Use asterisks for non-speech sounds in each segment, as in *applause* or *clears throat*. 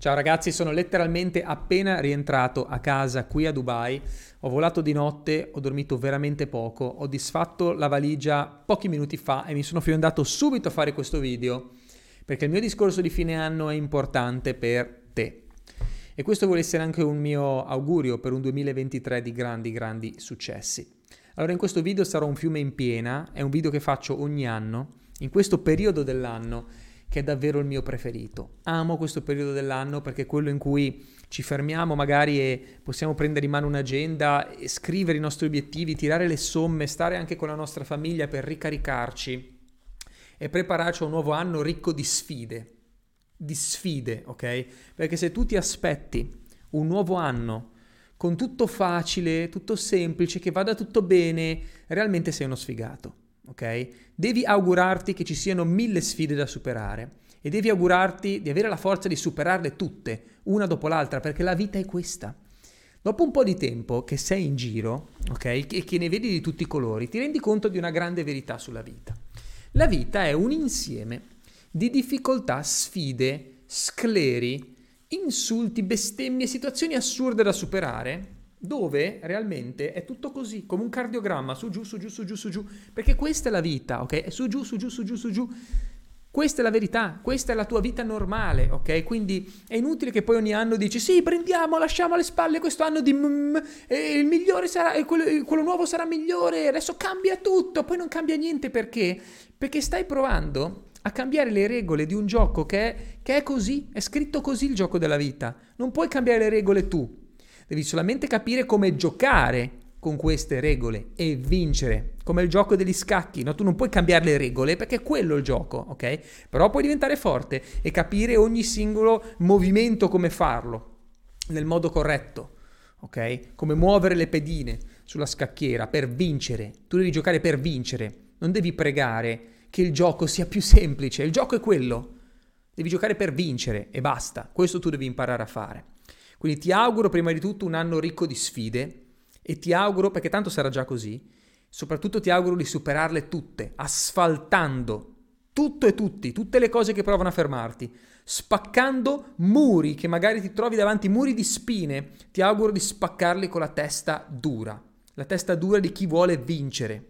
Ciao ragazzi, sono letteralmente appena rientrato a casa qui a Dubai. Ho volato di notte, ho dormito veramente poco, ho disfatto la valigia pochi minuti fa e mi sono fiondato subito a fare questo video perché il mio discorso di fine anno è importante per te. E questo vuole essere anche un mio augurio per un 2023 di grandi, grandi successi. Allora in questo video sarò un fiume in piena, è un video che faccio ogni anno, in questo periodo dell'anno che è davvero il mio preferito. Amo questo periodo dell'anno perché è quello in cui ci fermiamo magari e possiamo prendere in mano un'agenda, scrivere i nostri obiettivi, tirare le somme, stare anche con la nostra famiglia per ricaricarci e prepararci a un nuovo anno ricco di sfide. Di sfide, ok? Perché se tu ti aspetti un nuovo anno con tutto facile, tutto semplice, che vada tutto bene, realmente sei uno sfigato ok? Devi augurarti che ci siano mille sfide da superare e devi augurarti di avere la forza di superarle tutte, una dopo l'altra, perché la vita è questa. Dopo un po' di tempo che sei in giro, ok, e che ne vedi di tutti i colori, ti rendi conto di una grande verità sulla vita. La vita è un insieme di difficoltà, sfide, scleri, insulti, bestemmie, situazioni assurde da superare dove realmente è tutto così, come un cardiogramma, su giù, su giù, su giù, su giù, perché questa è la vita, ok? È su giù, su giù, su giù, su giù. Questa è la verità, questa è la tua vita normale, ok? Quindi è inutile che poi ogni anno dici sì, prendiamo, lasciamo alle spalle questo anno di mm, e il migliore sarà, quello, quello nuovo sarà migliore, adesso cambia tutto, poi non cambia niente perché? Perché stai provando a cambiare le regole di un gioco che è, che è così, è scritto così il gioco della vita. Non puoi cambiare le regole tu, Devi solamente capire come giocare con queste regole e vincere, come il gioco degli scacchi, no? Tu non puoi cambiare le regole perché è quello il gioco, ok? Però puoi diventare forte e capire ogni singolo movimento come farlo nel modo corretto, ok? Come muovere le pedine sulla scacchiera per vincere. Tu devi giocare per vincere, non devi pregare che il gioco sia più semplice, il gioco è quello. Devi giocare per vincere e basta. Questo tu devi imparare a fare. Quindi ti auguro prima di tutto un anno ricco di sfide e ti auguro, perché tanto sarà già così, soprattutto ti auguro di superarle tutte, asfaltando tutto e tutti, tutte le cose che provano a fermarti, spaccando muri che magari ti trovi davanti, muri di spine, ti auguro di spaccarli con la testa dura, la testa dura di chi vuole vincere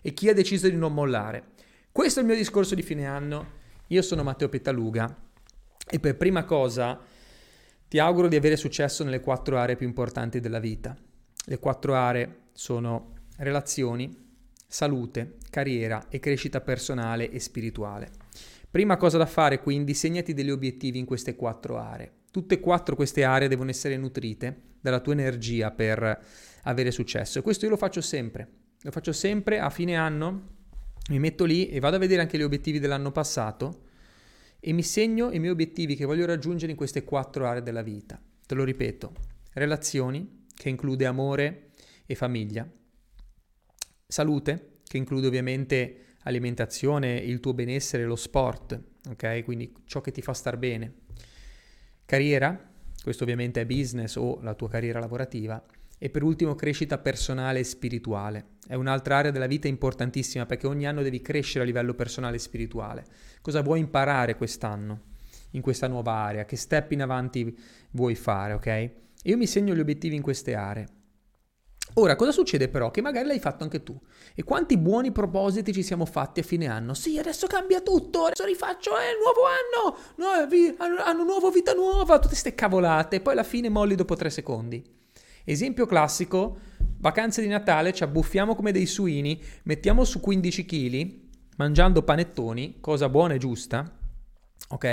e chi ha deciso di non mollare. Questo è il mio discorso di fine anno. Io sono Matteo Petaluga e per prima cosa ti auguro di avere successo nelle quattro aree più importanti della vita. Le quattro aree sono relazioni, salute, carriera e crescita personale e spirituale. Prima cosa da fare quindi, segnati degli obiettivi in queste quattro aree. Tutte e quattro queste aree devono essere nutrite dalla tua energia per avere successo e questo io lo faccio sempre. Lo faccio sempre a fine anno, mi metto lì e vado a vedere anche gli obiettivi dell'anno passato e mi segno i miei obiettivi che voglio raggiungere in queste quattro aree della vita. Te lo ripeto, relazioni, che include amore e famiglia, salute, che include ovviamente alimentazione, il tuo benessere, lo sport, ok? Quindi ciò che ti fa star bene. Carriera, questo ovviamente è business o la tua carriera lavorativa, e per ultimo crescita personale e spirituale. È un'altra area della vita importantissima perché ogni anno devi crescere a livello personale e spirituale. Cosa vuoi imparare quest'anno in questa nuova area? Che step in avanti vuoi fare, ok? io mi segno gli obiettivi in queste aree. Ora, cosa succede però? Che magari l'hai fatto anche tu. E quanti buoni propositi ci siamo fatti a fine anno? Sì, adesso cambia tutto, adesso rifaccio, è il nuovo anno, no, vi, anno, anno nuovo, vita nuova, tutte queste cavolate, e poi alla fine molli dopo tre secondi. Esempio classico, vacanze di Natale, ci abbuffiamo come dei suini, mettiamo su 15 kg, mangiando panettoni, cosa buona e giusta, ok?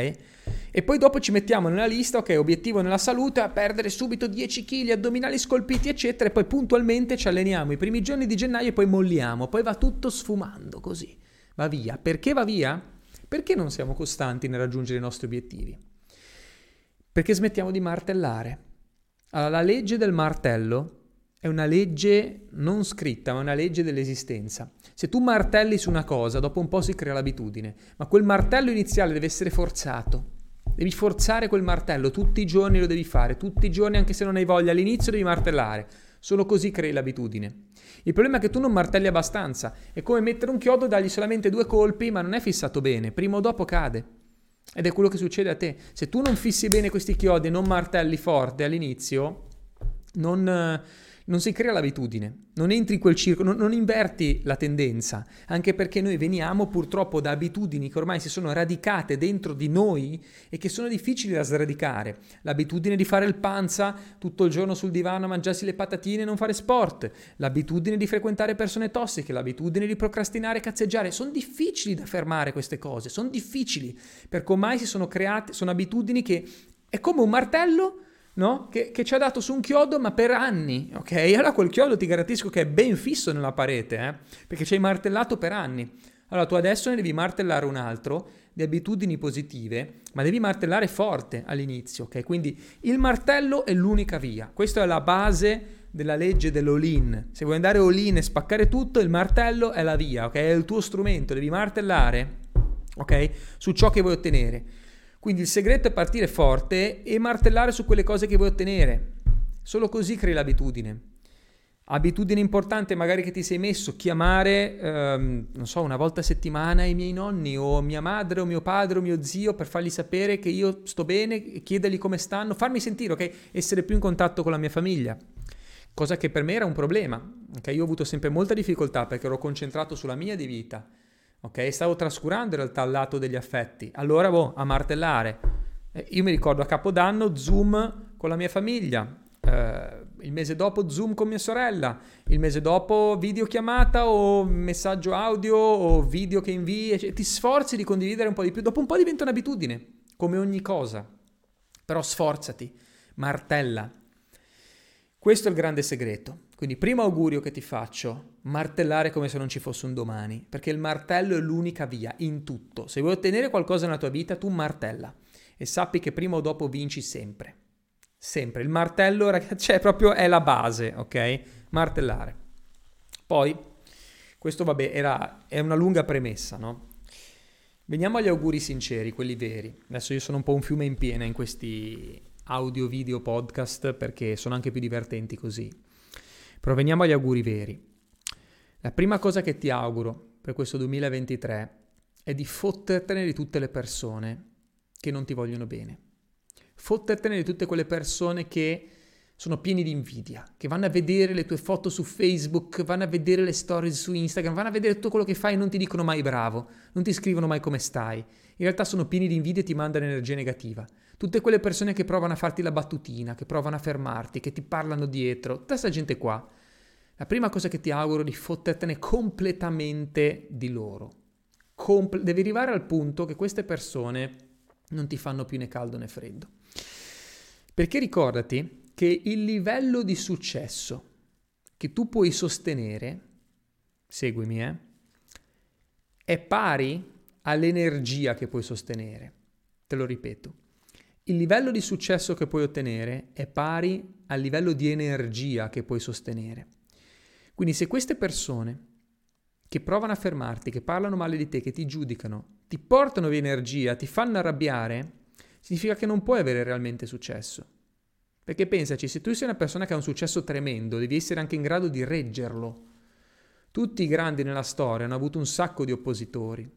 E poi dopo ci mettiamo nella lista, ok, obiettivo nella salute, a perdere subito 10 kg, addominali scolpiti, eccetera, e poi puntualmente ci alleniamo i primi giorni di gennaio e poi molliamo, poi va tutto sfumando così, va via. Perché va via? Perché non siamo costanti nel raggiungere i nostri obiettivi? Perché smettiamo di martellare. Allora, la legge del martello è una legge non scritta, ma una legge dell'esistenza. Se tu martelli su una cosa, dopo un po' si crea l'abitudine, ma quel martello iniziale deve essere forzato. Devi forzare quel martello, tutti i giorni lo devi fare, tutti i giorni anche se non hai voglia, all'inizio devi martellare. Solo così crei l'abitudine. Il problema è che tu non martelli abbastanza. È come mettere un chiodo, dargli solamente due colpi, ma non è fissato bene. Prima o dopo cade. Ed è quello che succede a te. Se tu non fissi bene questi chiodi non martelli forte all'inizio, non non si crea l'abitudine, non entri in quel circo, non, non, inverti la tendenza, anche perché noi veniamo purtroppo da abitudini che ormai si sono radicate dentro di noi e che sono difficili da sradicare. L'abitudine di fare il panza tutto il giorno sul divano a mangiarsi le patatine e non fare sport, l'abitudine di frequentare persone tossiche, l'abitudine di procrastinare e cazzeggiare, sono difficili da fermare queste cose, sono difficili, perché ormai si sono create, sono abitudini che è come un martello no? Che, che, ci ha dato su un chiodo ma per anni, ok? Allora quel chiodo ti garantisco che è ben fisso nella parete, eh? perché ci hai martellato per anni. Allora tu adesso ne devi martellare un altro di abitudini positive, ma devi martellare forte all'inizio, ok? Quindi il martello è l'unica via. Questa è la base della legge dell'all-in. Se vuoi andare all-in e spaccare tutto, il martello è la via, ok? È il tuo strumento, devi martellare, ok? Su ciò che vuoi ottenere. Quindi il segreto è partire forte e martellare su quelle cose che vuoi ottenere. Solo così crei l'abitudine. Abitudine importante magari che ti sei messo, chiamare, ehm, non so, una volta a settimana i miei nonni o mia madre o mio padre o mio zio per fargli sapere che io sto bene, chiedergli come stanno, farmi sentire, ok? Essere più in contatto con la mia famiglia. Cosa che per me era un problema, ok? Io ho avuto sempre molta difficoltà perché ero concentrato sulla mia di vita ok? Stavo trascurando in realtà il lato degli affetti. Allora, boh, a martellare. Eh, io mi ricordo a Capodanno Zoom con la mia famiglia, eh, il mese dopo Zoom con mia sorella, il mese dopo videochiamata o messaggio audio o video che invii, cioè, ti sforzi di condividere un po' di più, dopo un po' diventa un'abitudine, come ogni cosa. Però sforzati, martella. Questo è il grande segreto. Quindi primo augurio che ti faccio, martellare come se non ci fosse un domani, perché il martello è l'unica via in tutto. Se vuoi ottenere qualcosa nella tua vita, tu martella e sappi che prima o dopo vinci sempre. Sempre. Il martello, *laughs* ragazzi, cioè proprio è la base, ok? Martellare. Poi, questo vabbè, era, è una lunga premessa, no? Veniamo agli auguri sinceri, quelli veri. Adesso io sono un po' un fiume in piena in questi audio, video, podcast, perché sono anche più divertenti così. Proveniamo agli auguri veri. La prima cosa che ti auguro per questo 2023 è di fottertene di tutte le persone che non ti vogliono bene. Fottertene di tutte quelle persone che sono pieni di invidia, che vanno a vedere le tue foto su Facebook, vanno a vedere le stories su Instagram, vanno a vedere tutto quello che fai e non ti dicono mai bravo, non ti scrivono mai come stai. In realtà sono pieni di invidia e ti mandano energia negativa. Tutte quelle persone che provano a farti la battutina, che provano a fermarti, che ti parlano dietro, tutta questa gente qua. La prima cosa che ti auguro è di fottertene completamente di loro. Comple- devi arrivare al punto che queste persone non ti fanno più né caldo né freddo. Perché ricordati che il livello di successo che tu puoi sostenere, seguimi, eh, è pari all'energia che puoi sostenere. Te lo ripeto. Il livello di successo che puoi ottenere è pari al livello di energia che puoi sostenere. Quindi se queste persone che provano a fermarti, che parlano male di te, che ti giudicano, ti portano via energia, ti fanno arrabbiare, significa che non puoi avere realmente successo. Perché pensaci, se tu sei una persona che ha un successo tremendo, devi essere anche in grado di reggerlo. Tutti i grandi nella storia hanno avuto un sacco di oppositori,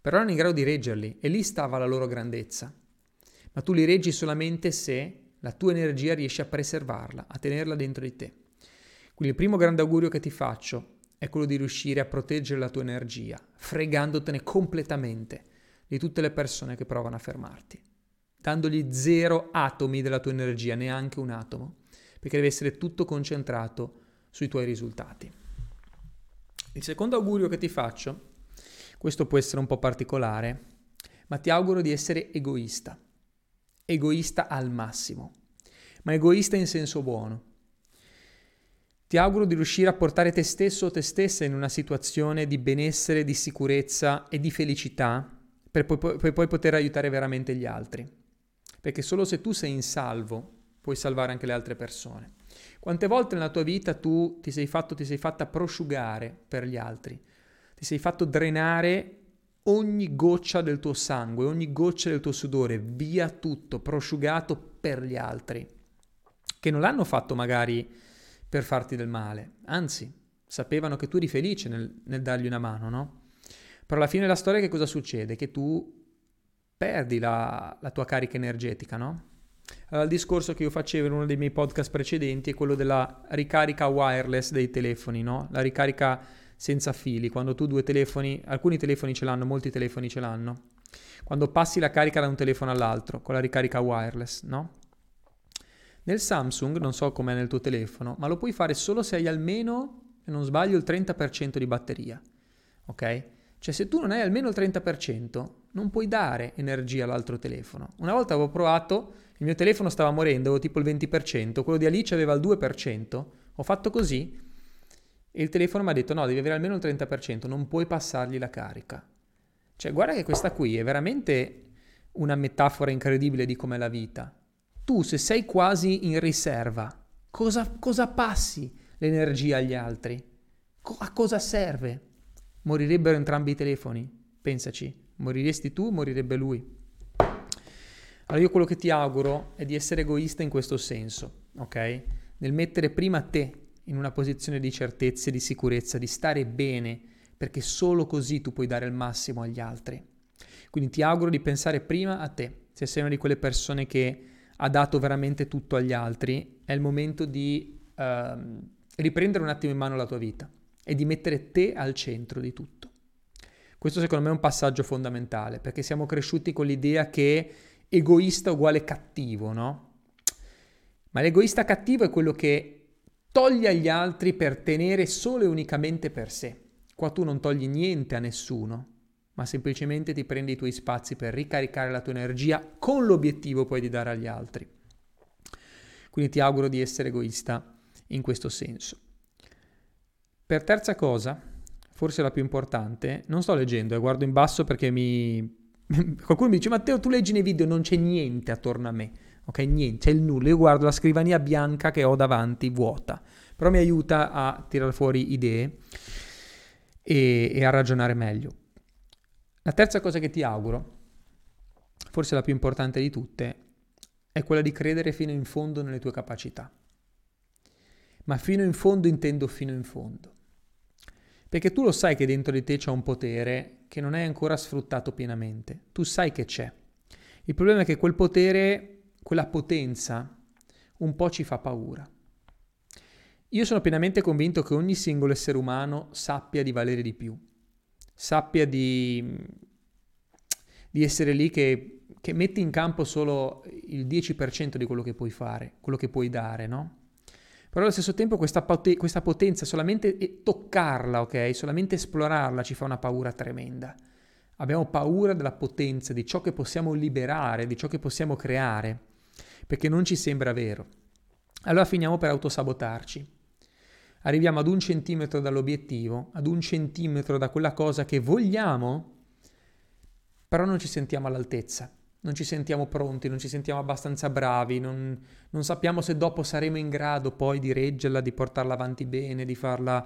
però erano in grado di reggerli e lì stava la loro grandezza ma tu li reggi solamente se la tua energia riesce a preservarla, a tenerla dentro di te. Quindi il primo grande augurio che ti faccio è quello di riuscire a proteggere la tua energia, fregandotene completamente di tutte le persone che provano a fermarti, dandogli zero atomi della tua energia, neanche un atomo, perché deve essere tutto concentrato sui tuoi risultati. Il secondo augurio che ti faccio, questo può essere un po' particolare, ma ti auguro di essere egoista egoista al massimo, ma egoista in senso buono. Ti auguro di riuscire a portare te stesso o te stessa in una situazione di benessere, di sicurezza e di felicità per poi, per poi poter aiutare veramente gli altri. Perché solo se tu sei in salvo puoi salvare anche le altre persone. Quante volte nella tua vita tu ti sei fatto, ti sei fatta prosciugare per gli altri, ti sei fatto drenare ogni goccia del tuo sangue, ogni goccia del tuo sudore, via tutto, prosciugato per gli altri, che non l'hanno fatto magari per farti del male, anzi, sapevano che tu eri felice nel, nel dargli una mano, no? Però alla fine della storia che cosa succede? Che tu perdi la, la tua carica energetica, no? Allora, il discorso che io facevo in uno dei miei podcast precedenti è quello della ricarica wireless dei telefoni, no? La ricarica senza fili, quando tu due telefoni, alcuni telefoni ce l'hanno, molti telefoni ce l'hanno, quando passi la carica da un telefono all'altro con la ricarica wireless, no? Nel Samsung, non so com'è nel tuo telefono, ma lo puoi fare solo se hai almeno, se non sbaglio, il 30% di batteria, ok? Cioè se tu non hai almeno il 30%, non puoi dare energia all'altro telefono. Una volta avevo provato, il mio telefono stava morendo, avevo tipo il 20%, quello di Alice aveva il 2%, ho fatto così e il telefono mi ha detto no, devi avere almeno il 30%, non puoi passargli la carica. Cioè guarda che questa qui è veramente una metafora incredibile di com'è la vita. Tu se sei quasi in riserva, cosa, cosa passi l'energia agli altri? Co- a cosa serve? Morirebbero entrambi i telefoni? Pensaci, moriresti tu, morirebbe lui. Allora io quello che ti auguro è di essere egoista in questo senso, ok? Nel mettere prima te in una posizione di certezza e di sicurezza, di stare bene, perché solo così tu puoi dare il massimo agli altri. Quindi ti auguro di pensare prima a te. Se sei una di quelle persone che ha dato veramente tutto agli altri, è il momento di uh, riprendere un attimo in mano la tua vita e di mettere te al centro di tutto. Questo secondo me è un passaggio fondamentale, perché siamo cresciuti con l'idea che egoista uguale cattivo, no? Ma l'egoista cattivo è quello che toglie agli altri per tenere solo e unicamente per sé. Qua tu non togli niente a nessuno, ma semplicemente ti prendi i tuoi spazi per ricaricare la tua energia con l'obiettivo poi di dare agli altri. Quindi ti auguro di essere egoista in questo senso. Per terza cosa, forse la più importante, non sto leggendo, e guardo in basso perché mi... *laughs* Qualcuno mi dice Matteo tu leggi nei video, non c'è niente attorno a me, ok? Niente, c'è il nulla, io guardo la scrivania bianca che ho davanti vuota, però mi aiuta a tirare fuori idee e, e a ragionare meglio. La terza cosa che ti auguro, forse la più importante di tutte, è quella di credere fino in fondo nelle tue capacità. Ma fino in fondo intendo fino in fondo. Perché tu lo sai che dentro di te c'è un potere che non è ancora sfruttato pienamente. Tu sai che c'è. Il problema è che quel potere, quella potenza, un po' ci fa paura. Io sono pienamente convinto che ogni singolo essere umano sappia di valere di più, sappia di, di essere lì che, che metti in campo solo il 10% di quello che puoi fare, quello che puoi dare, no? Però allo stesso tempo questa, pot- questa potenza, solamente toccarla, ok? Solamente esplorarla ci fa una paura tremenda. Abbiamo paura della potenza, di ciò che possiamo liberare, di ciò che possiamo creare, perché non ci sembra vero. Allora finiamo per autosabotarci. Arriviamo ad un centimetro dall'obiettivo, ad un centimetro da quella cosa che vogliamo, però non ci sentiamo all'altezza non ci sentiamo pronti, non ci sentiamo abbastanza bravi, non, non, sappiamo se dopo saremo in grado poi di reggerla, di portarla avanti bene, di farla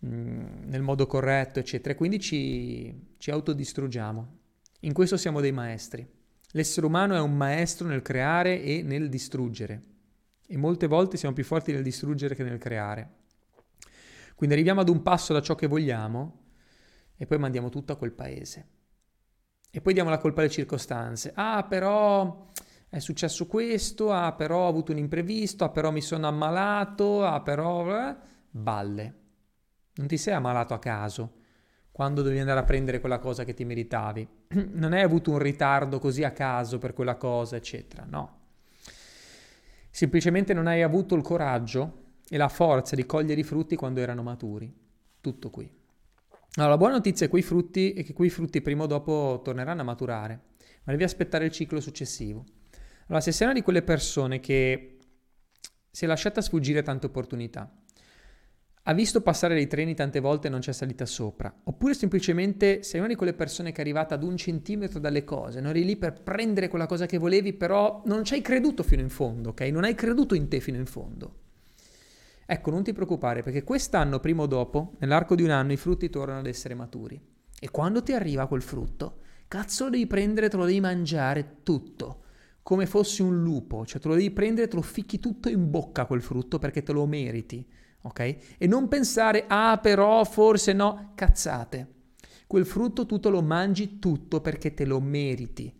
mh, mm, nel modo corretto, eccetera. E quindi ci, ci autodistruggiamo. In questo siamo dei maestri. L'essere umano è un maestro nel creare e nel distruggere. E molte volte siamo più forti nel distruggere che nel creare. Quindi arriviamo ad un passo da ciò che vogliamo e poi mandiamo tutto a quel paese. E poi diamo la colpa alle circostanze. Ah, però è successo questo, ah, però ho avuto un imprevisto, ah, però mi sono ammalato, ah, però... Eh? Balle. Non ti sei ammalato a caso quando dovevi andare a prendere quella cosa che ti meritavi. *clears throat* Non hai avuto un ritardo così a caso per quella cosa, eccetera. No. Semplicemente non hai avuto il coraggio e la forza di cogliere i frutti quando erano maturi. Tutto qui. Allora, la buona notizia è, quei frutti, è che quei frutti prima o dopo torneranno a maturare, ma devi aspettare il ciclo successivo. Allora, se sei una di quelle persone che si è lasciata sfuggire tante opportunità, ha visto passare dei treni tante volte e non c'è salita sopra, oppure semplicemente sei una di quelle persone che è arrivata ad un centimetro dalle cose, non eri lì per prendere quella cosa che volevi, però non ci hai creduto fino in fondo, ok? Non hai creduto in te fino in fondo. Ecco, non ti preoccupare perché quest'anno, prima o dopo, nell'arco di un anno, i frutti tornano ad essere maturi. E quando ti arriva quel frutto, cazzo lo devi prendere, te lo devi mangiare tutto, come fossi un lupo, cioè te lo devi prendere, te lo ficchi tutto in bocca quel frutto perché te lo meriti, ok? E non pensare, ah però, forse no, cazzate. Quel frutto tu te lo mangi tutto perché te lo meriti.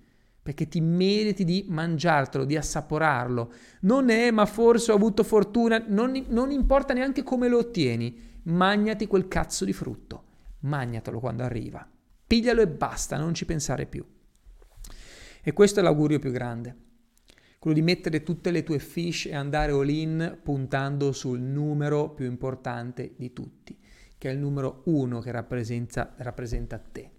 Perché ti meriti di mangiartelo, di assaporarlo. Non è, ma forse ho avuto fortuna, non, non importa neanche come lo ottieni, magnati quel cazzo di frutto, magnatelo quando arriva, piglialo e basta, non ci pensare più. E questo è l'augurio più grande, quello di mettere tutte le tue fish e andare all in puntando sul numero più importante di tutti, che è il numero uno che rappresenta, rappresenta te.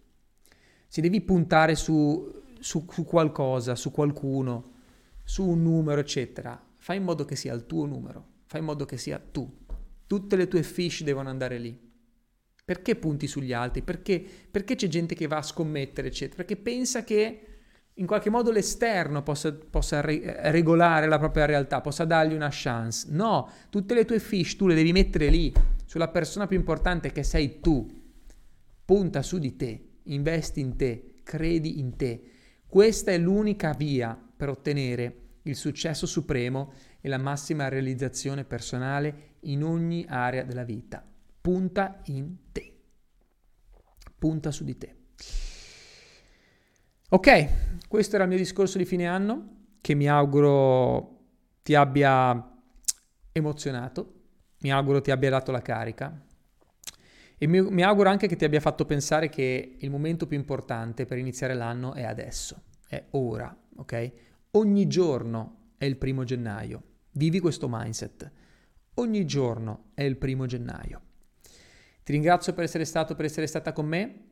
Se devi puntare su su, su qualcosa, su qualcuno, su un numero, eccetera, fai in modo che sia il tuo numero, fai in modo che sia tu. Tutte le tue fish devono andare lì. Perché punti sugli altri? Perché, perché c'è gente che va a scommettere, eccetera? Perché pensa che in qualche modo l'esterno possa, possa re- regolare la propria realtà, possa dargli una chance. No, tutte le tue fish tu le devi mettere lì, sulla persona più importante che sei tu. Punta su di te, investi in te, credi in te questa è l'unica via per ottenere il successo supremo e la massima realizzazione personale in ogni area della vita. Punta in te. Punta su di te. Ok, questo era il mio discorso di fine anno che mi auguro ti abbia emozionato, mi auguro ti abbia dato la carica e mi, mi auguro anche che ti abbia fatto pensare che il momento più importante per iniziare l'anno è adesso, è ora, ok? Ogni giorno è il primo gennaio. Vivi questo mindset. Ogni giorno è il primo gennaio. Ti ringrazio per essere stato, per essere stata con me.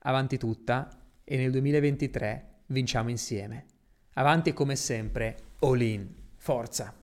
Avanti tutta e nel 2023 vinciamo insieme. Avanti come sempre, all in. Forza!